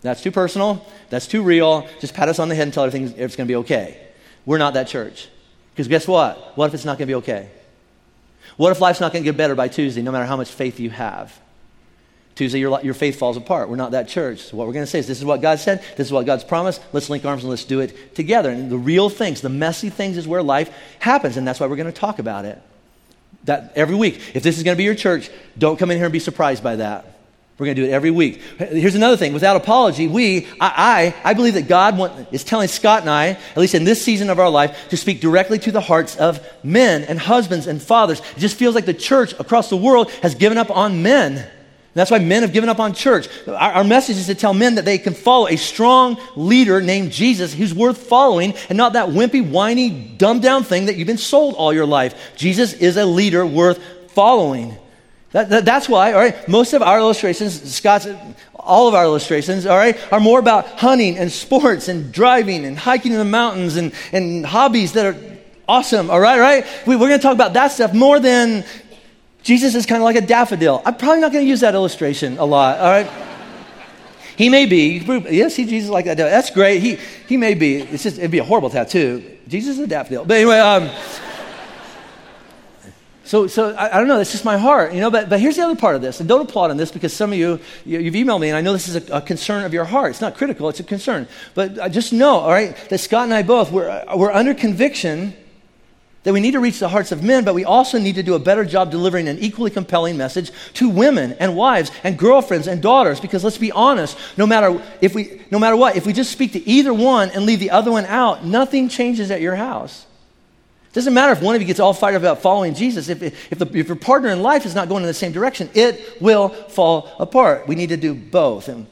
That's too personal. That's too real. Just pat us on the head and tell everything it's going to be okay. We're not that church. Because guess what? What if it's not going to be okay? What if life's not going to get better by Tuesday, no matter how much faith you have? Tuesday, your, your faith falls apart. We're not that church. So, what we're going to say is this is what God said, this is what God's promised. Let's link arms and let's do it together. And the real things, the messy things, is where life happens. And that's why we're going to talk about it that every week. If this is going to be your church, don't come in here and be surprised by that. We're going to do it every week. Here's another thing. Without apology, we, I, I, I believe that God want, is telling Scott and I, at least in this season of our life, to speak directly to the hearts of men and husbands and fathers. It just feels like the church across the world has given up on men that's why men have given up on church. Our, our, message is to tell men that they can follow a strong leader named Jesus who's worth following and not that wimpy, whiny, dumbed down thing that you've been sold all your life. Jesus is a leader worth following. That, that, that's why, all right, most of our illustrations, Scott's, all of our illustrations, all right, are more about hunting and sports and driving and hiking in the mountains and, and hobbies that are awesome, all right, right? We, we're going to talk about that stuff more than Jesus is kind of like a daffodil. I'm probably not going to use that illustration a lot, all right? he may be. Yes, see Jesus like that. That's great. He, he may be. It's just, it'd be a horrible tattoo. Jesus is a daffodil. But anyway, um, So, so I, I, don't know, that's just my heart, you know. But, but here's the other part of this, and don't applaud on this because some of you, you have emailed me, and I know this is a, a, concern of your heart. It's not critical, it's a concern. But uh, just know, all right, that Scott and I both, we're, uh, we're under conviction that we need to reach the hearts of men, but we also need to do a better job delivering an equally compelling message to women and wives and girlfriends and daughters. Because let's be honest, no matter, if we, no matter what, if we just speak to either one and leave the other one out, nothing changes at your house. It doesn't matter if one of you gets all fired up about following Jesus. If, if, the, if your partner in life is not going in the same direction, it will fall apart. We need to do both. And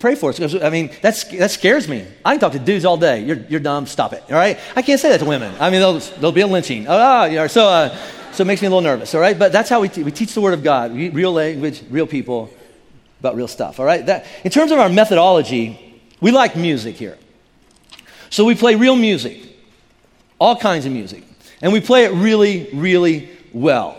pray for us. Because, I mean, that's, that scares me. I can talk to dudes all day. You're, you're dumb. Stop it. All right? I can't say that to women. I mean, there'll, there'll be a lynching. Oh, yeah. So, uh, so it makes me a little nervous. All right? But that's how we, we teach the Word of God. Real language, real people, about real stuff. All right? That, in terms of our methodology, we like music here. So we play real music all kinds of music. And we play it really, really well.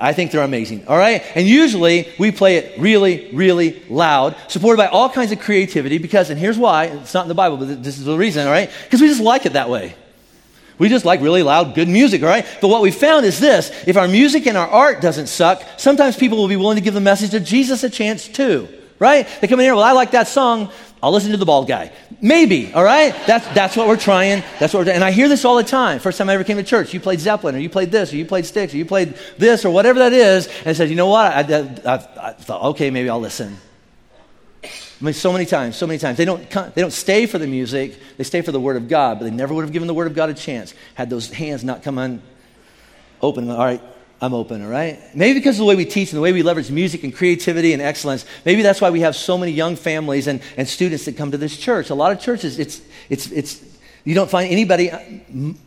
I think they're amazing, all right? And usually we play it really, really loud, supported by all kinds of creativity because, and here's why, it's not in the Bible, but this is the reason, all right? Because we just like it that way. We just like really loud, good music, all right? But what we found is this if our music and our art doesn't suck, sometimes people will be willing to give the message of Jesus a chance too, right? They come in here, well, I like that song, I'll listen to the bald guy. Maybe, all right? That's, that's what we're trying. That's what we're doing. And I hear this all the time. First time I ever came to church, you played Zeppelin, or you played this, or you played Styx, or you played this, or whatever that is. And said, you know what? I, I, I, I thought, okay, maybe I'll listen. I mean, so many times, so many times. They don't, they don't stay for the music, they stay for the Word of God, but they never would have given the Word of God a chance had those hands not come on open. All right, I'm open, all right? Maybe because of the way we teach and the way we leverage music and creativity and excellence, maybe that's why we have so many young families and, and students that come to this church. A lot of churches, it's, it's, it's, you don't find anybody uh,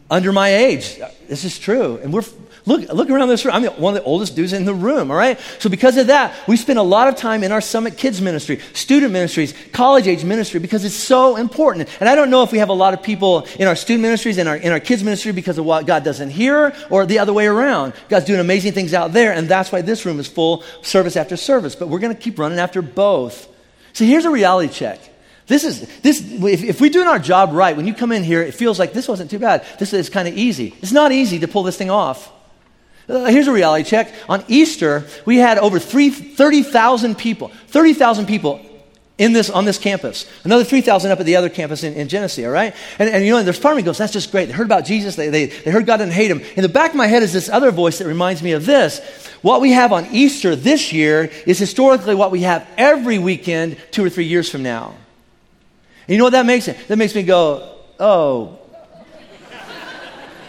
under my age. This is true. And we're, look, look around this room. I'm one of the oldest dudes in the room, all right? So because of that, we spend a lot of time in our Summit Kids ministry, student ministries, college age ministry, because it's so important. And I don't know if we have a lot of people in our student ministries and our, in our kids ministry because of what God doesn't hear or the other way around. God's doing amazing things out there, and that's why this room is full service after service. But we're going to keep running after both. So here's a reality check. This is, this, if, if we're doing our job right, when you come in here, it feels like this wasn't too bad. This is kind of easy. It's not easy to pull this thing off. Uh, here's a reality check. On Easter, we had over 30,000 people, 30,000 people in this, on this campus. Another 3,000 up at the other campus in, in Genesee, all right? And, and you know, and there's part of me goes, that's just great. They heard about Jesus. They, they, they heard God didn't hate him. In the back of my head is this other voice that reminds me of this. What we have on Easter this year is historically what we have every weekend two or three years from now. And you know what that makes it? That makes me go, oh,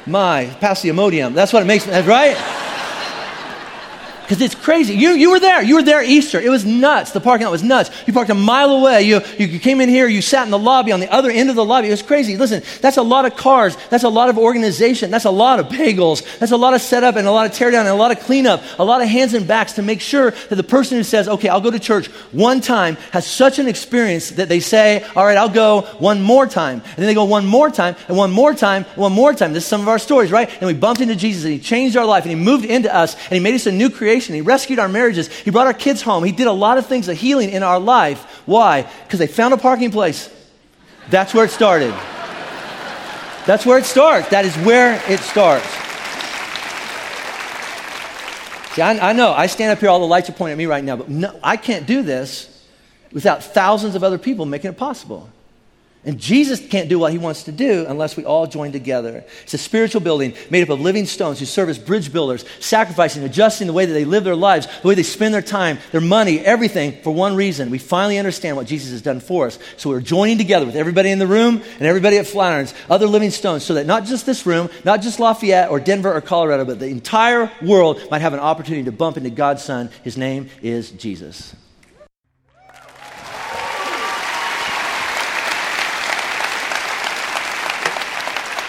my, pass the Imodium. That's what it makes me, right? Because it's crazy. You, you were there. You were there Easter. It was nuts. The parking lot was nuts. You parked a mile away. You, you came in here. You sat in the lobby on the other end of the lobby. It was crazy. Listen, that's a lot of cars. That's a lot of organization. That's a lot of bagels. That's a lot of setup and a lot of teardown and a lot of cleanup. A lot of hands and backs to make sure that the person who says, okay, I'll go to church one time has such an experience that they say, all right, I'll go one more time. And then they go one more time and one more time and one more time. This is some of our stories, right? And we bumped into Jesus and he changed our life and he moved into us and he made us a new creation salvation. He rescued our marriages. He brought our kids home. He did a lot of things of healing in our life. Why? Because they found a parking place. That's where it started. That's where it starts. That is where it starts. See, I, I, know I stand up here, all the lights are pointing at me right now, but no, I can't do this without thousands of other people making it possible. And Jesus can't do what he wants to do unless we all join together. It's a spiritual building made up of living stones who serve as bridge builders, sacrificing, adjusting the way that they live their lives, the way they spend their time, their money, everything for one reason. We finally understand what Jesus has done for us. So we're joining together with everybody in the room and everybody at Flatirons, other living stones, so that not just this room, not just Lafayette or Denver or Colorado, but the entire world might have an opportunity to bump into God's Son. His name is Jesus.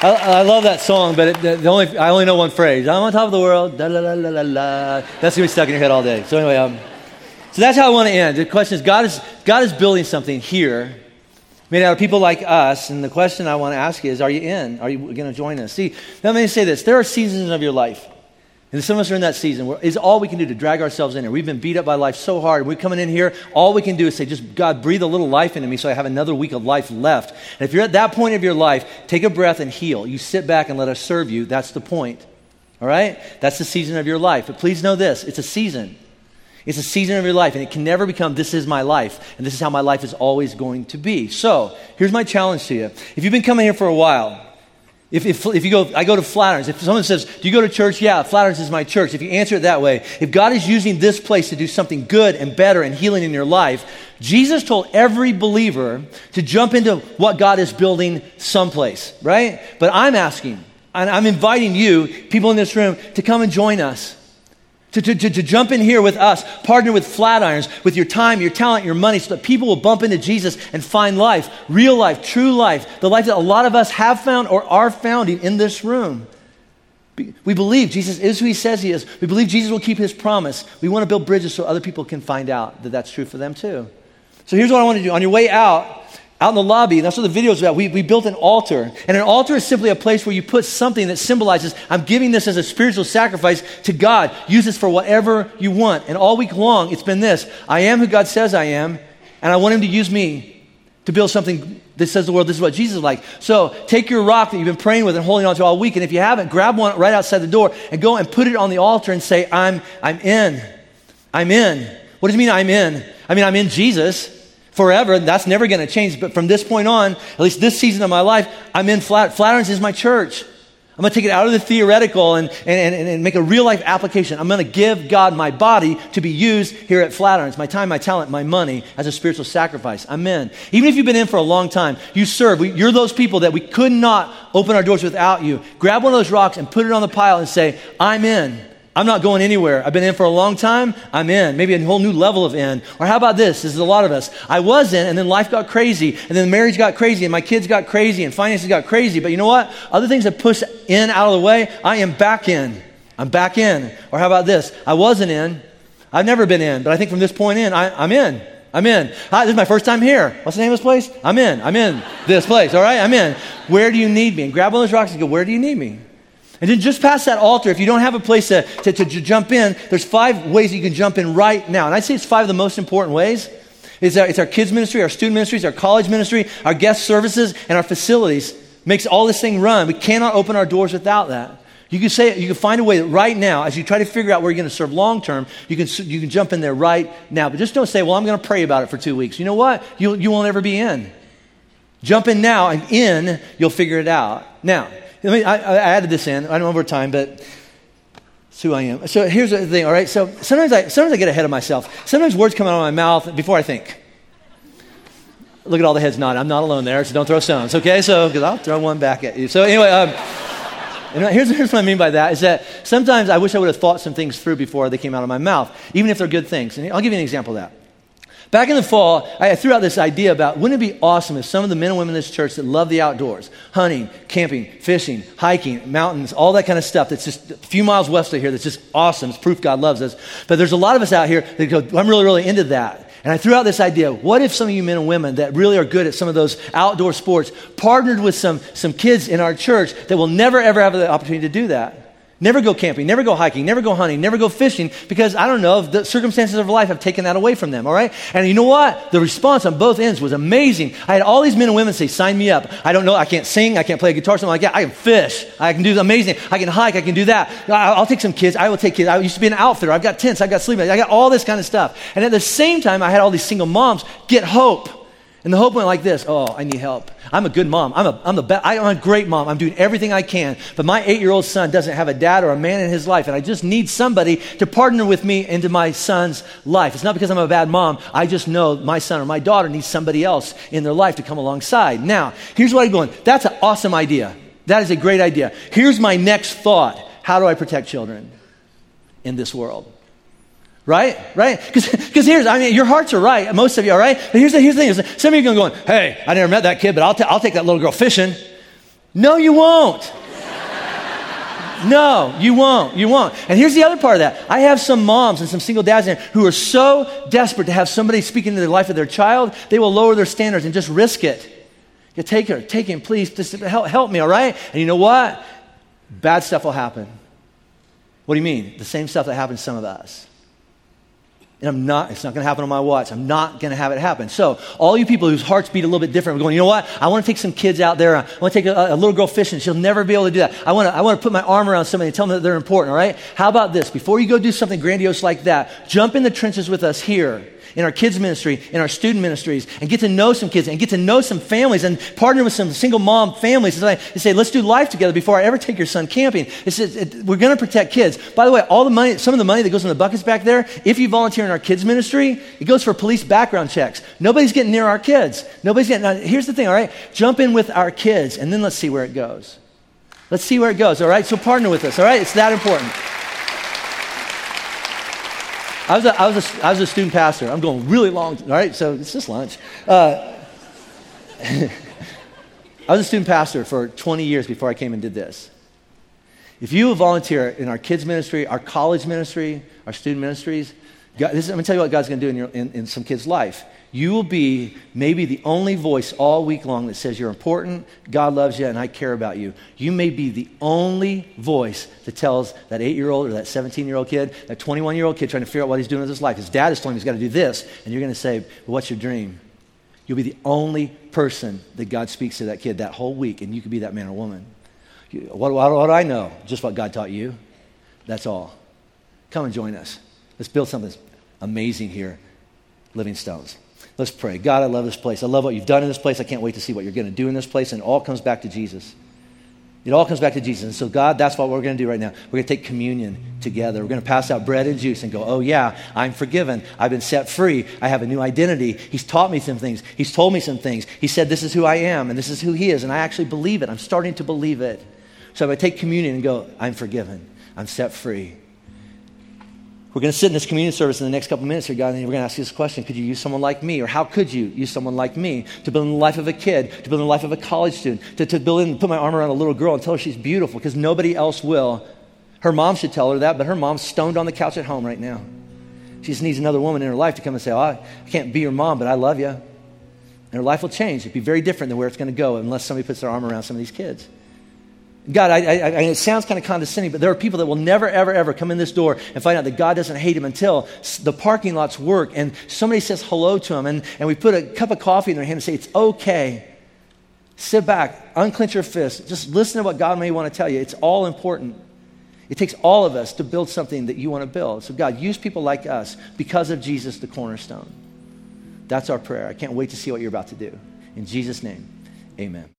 I, I, love that song, but it, the, the, only, I only know one phrase. I'm on top of the world. Da, la, la, la, la, la. That's to be stuck in your head all day. So, anyway, um, so that's how I want to end. The question is God, is God is building something here made out of people like us. And the question I want to ask you is Are you in? Are you going to join us? See, let me say this there are seasons of your life and some of us are in that season where it's all we can do to drag ourselves in here. We've been beat up by life so hard. We're coming in here, all we can do is say, just God, breathe a little life into me so I have another week of life left. And if you're at that point of your life, take a breath and heal. You sit back and let us serve you. That's the point. All right? That's the season of your life. But please know this it's a season. It's a season of your life, and it can never become this is my life, and this is how my life is always going to be. So, here's my challenge to you. If you've been coming here for a while, if, if, if you go, I go to Flatirons. If someone says, Do you go to church? Yeah, Flatirons is my church. If you answer it that way, if God is using this place to do something good and better and healing in your life, Jesus told every believer to jump into what God is building someplace, right? But I'm asking, and I'm inviting you, people in this room, to come and join us. To, to, to, to, jump in here with us, partner with Flatirons, with your time, your talent, your money, so that people will bump into Jesus and find life, real life, true life, the life that a lot of us have found or are founding in this room. We believe Jesus is who he says he is. We believe Jesus will keep his promise. We want to build bridges so other people can find out that that's true for them too. So here's what I want to do. On your way out, out in the lobby, and that's what the video is about. We, we built an altar. And an altar is simply a place where you put something that symbolizes, I'm giving this as a spiritual sacrifice to God. Use this for whatever you want. And all week long, it's been this I am who God says I am, and I want Him to use me to build something that says the world, this is what Jesus is like. So take your rock that you've been praying with and holding on to all week. And if you haven't, grab one right outside the door and go and put it on the altar and say, I'm, I'm in. I'm in. What does it mean I'm in? I mean, I'm in Jesus forever. That's never going to change. But from this point on, at least this season of my life, I'm in Flat. Is my church. I'm going to take it out of the theoretical and, and, and, and make a real life application. I'm going to give God my body to be used here at Flatirons, my time, my talent, my money as a spiritual sacrifice. I'm in. Even if you've been in for a long time, you serve. We, you're those people that we could not open our doors without you. Grab one of those rocks and put it on the pile and say, I'm in. I'm not going anywhere. I've been in for a long time. I'm in. Maybe a whole new level of in. Or how about this? This is a lot of us. I was in, and then life got crazy, and then marriage got crazy, and my kids got crazy, and finances got crazy. But you know what? Other things that push in out of the way, I am back in. I'm back in. Or how about this? I wasn't in. I've never been in, but I think from this point in, I, am in. I'm in. Hi, this is my first time here. What's the name of this place? I'm in. I'm in this place. All right, I'm in. Where do you need me? And grab one of those rocks and go, Where do you need me? And then just past that altar, if you don't have a place to, to, to, jump in, there's five ways you can jump in right now. And I'd say it's five of the most important ways. It's our, it's our kids' ministry, our student ministries, our college ministry, our guest services, and our facilities. Makes all this thing run. We cannot open our doors without that. You can say you can find a way that right now, as you try to figure out where you're going to serve long term, you can you can jump in there right now. But just don't say, "Well, I'm going to pray about it for two weeks." You know what? You you won't ever be in. Jump in now, and in you'll figure it out. Now, let me, I, I added this in. I don't know over time, but it's who I am. So here's the thing, all right? So sometimes I, sometimes I get ahead of myself. Sometimes words come out of my mouth before I think. Look at all the heads nodding. I'm not alone there, so don't throw stones, okay? So, because I'll throw one back at you. So anyway, um, here's, here's what I mean by that is that sometimes I wish I would have thought some things through before they came out of my mouth, even if they're good things. And I'll give you an example of that. Back in the fall, I threw out this idea about wouldn't it be awesome if some of the men and women in this church that love the outdoors, hunting, camping, fishing, hiking, mountains, all that kind of stuff that's just a few miles west of here that's just awesome. It's proof God loves us. But there's a lot of us out here that go, I'm really, really into that. And I threw out this idea what if some of you men and women that really are good at some of those outdoor sports partnered with some, some kids in our church that will never, ever have the opportunity to do that? Never go camping, never go hiking, never go hunting, never go fishing because I don't know, the circumstances of life have taken that away from them, all right? And you know what? The response on both ends was amazing. I had all these men and women say, sign me up. I don't know, I can't sing, I can't play a guitar, something like that. I can fish, I can do amazing, I can hike, I can do that. I'll take some kids, I will take kids. I used to be an outfitter, I've got tents, I've got sleeping, I got all this kind of stuff. And at the same time, I had all these single moms get hope. And the hope went like this Oh, I need help. I'm a good mom. I'm a, I'm the best. I'm a great mom. I'm doing everything I can. But my eight year old son doesn't have a dad or a man in his life. And I just need somebody to partner with me into my son's life. It's not because I'm a bad mom. I just know my son or my daughter needs somebody else in their life to come alongside. Now, here's what I'm going That's an awesome idea. That is a great idea. Here's my next thought How do I protect children in this world? Right? Right? Because here's, I mean, your hearts are right, most of you are right. But here's the, here's the thing some of you are going, hey, I never met that kid, but I'll, t- I'll take that little girl fishing. No, you won't. No, you won't. You won't. And here's the other part of that. I have some moms and some single dads in who are so desperate to have somebody speak into the life of their child, they will lower their standards and just risk it. You take her, take him, please, just help, help me, all right? And you know what? Bad stuff will happen. What do you mean? The same stuff that happens to some of us. And I'm not, it's not going to happen on my watch. I'm not going to have it happen. So, all you people whose hearts beat a little bit different, going, you know what? I want to take some kids out there. I want to take a, a little girl fishing. She'll never be able to do that. I want to, I want to put my arm around somebody and tell them that they're important, all right? How about this? Before you go do something grandiose like that, jump in the trenches with us here in our kids ministry, in our student ministries, and get to know some kids and get to know some families and partner with some single mom families and say, let's do life together before I ever take your son camping. It's, it, we're going to protect kids. By the way, all the money, some of the money that goes in the buckets back there, if you volunteer in our kids ministry, it goes for police background checks. Nobody's getting near our kids. Nobody's getting, now, here's the thing, all right? Jump in with our kids and then let's see where it goes. Let's see where it goes, all right? So partner with us, all right? It's that important. I was, a, I, was a, I was a student pastor. I'm going really long, all right? So it's just lunch. Uh, I was a student pastor for 20 years before I came and did this. If you volunteer in our kids' ministry, our college ministry, our student ministries, God, this, I'm going to tell you what God's going to do in, your, in, in some kids' life. You will be maybe the only voice all week long that says you're important, God loves you, and I care about you. You may be the only voice that tells that eight year old or that 17 year old kid, that 21 year old kid trying to figure out what he's doing with his life. His dad is telling him he's got to do this, and you're going to say, What's your dream? You'll be the only person that God speaks to that kid that whole week, and you could be that man or woman. What, what, what do I know? Just what God taught you. That's all. Come and join us. Let's build something amazing here, Living Stones. Let's pray. God, I love this place. I love what you've done in this place. I can't wait to see what you're going to do in this place. And it all comes back to Jesus. It all comes back to Jesus. And so, God, that's what we're going to do right now. We're going to take communion together. We're going to pass out bread and juice and go, oh, yeah, I'm forgiven. I've been set free. I have a new identity. He's taught me some things. He's told me some things. He said, this is who I am and this is who He is. And I actually believe it. I'm starting to believe it. So going to take communion and go, I'm forgiven. I'm set free. We're going to sit in this communion service in the next couple minutes here, God, and we're going to ask you this question Could you use someone like me? Or how could you use someone like me to build the life of a kid, to build the life of a college student, to, to build in, put my arm around a little girl and tell her she's beautiful because nobody else will? Her mom should tell her that, but her mom's stoned on the couch at home right now. She just needs another woman in her life to come and say, oh, I can't be your mom, but I love you. And her life will change. It'd be very different than where it's going to go unless somebody puts their arm around some of these kids. God, I, I, I, it sounds kind of condescending, but there are people that will never, ever, ever come in this door and find out that God doesn't hate them until the parking lots work and somebody says hello to them and, and we put a cup of coffee in their hand and say, It's okay. Sit back, unclench your fist, just listen to what God may want to tell you. It's all important. It takes all of us to build something that you want to build. So, God, use people like us because of Jesus, the cornerstone. That's our prayer. I can't wait to see what you're about to do. In Jesus' name, amen.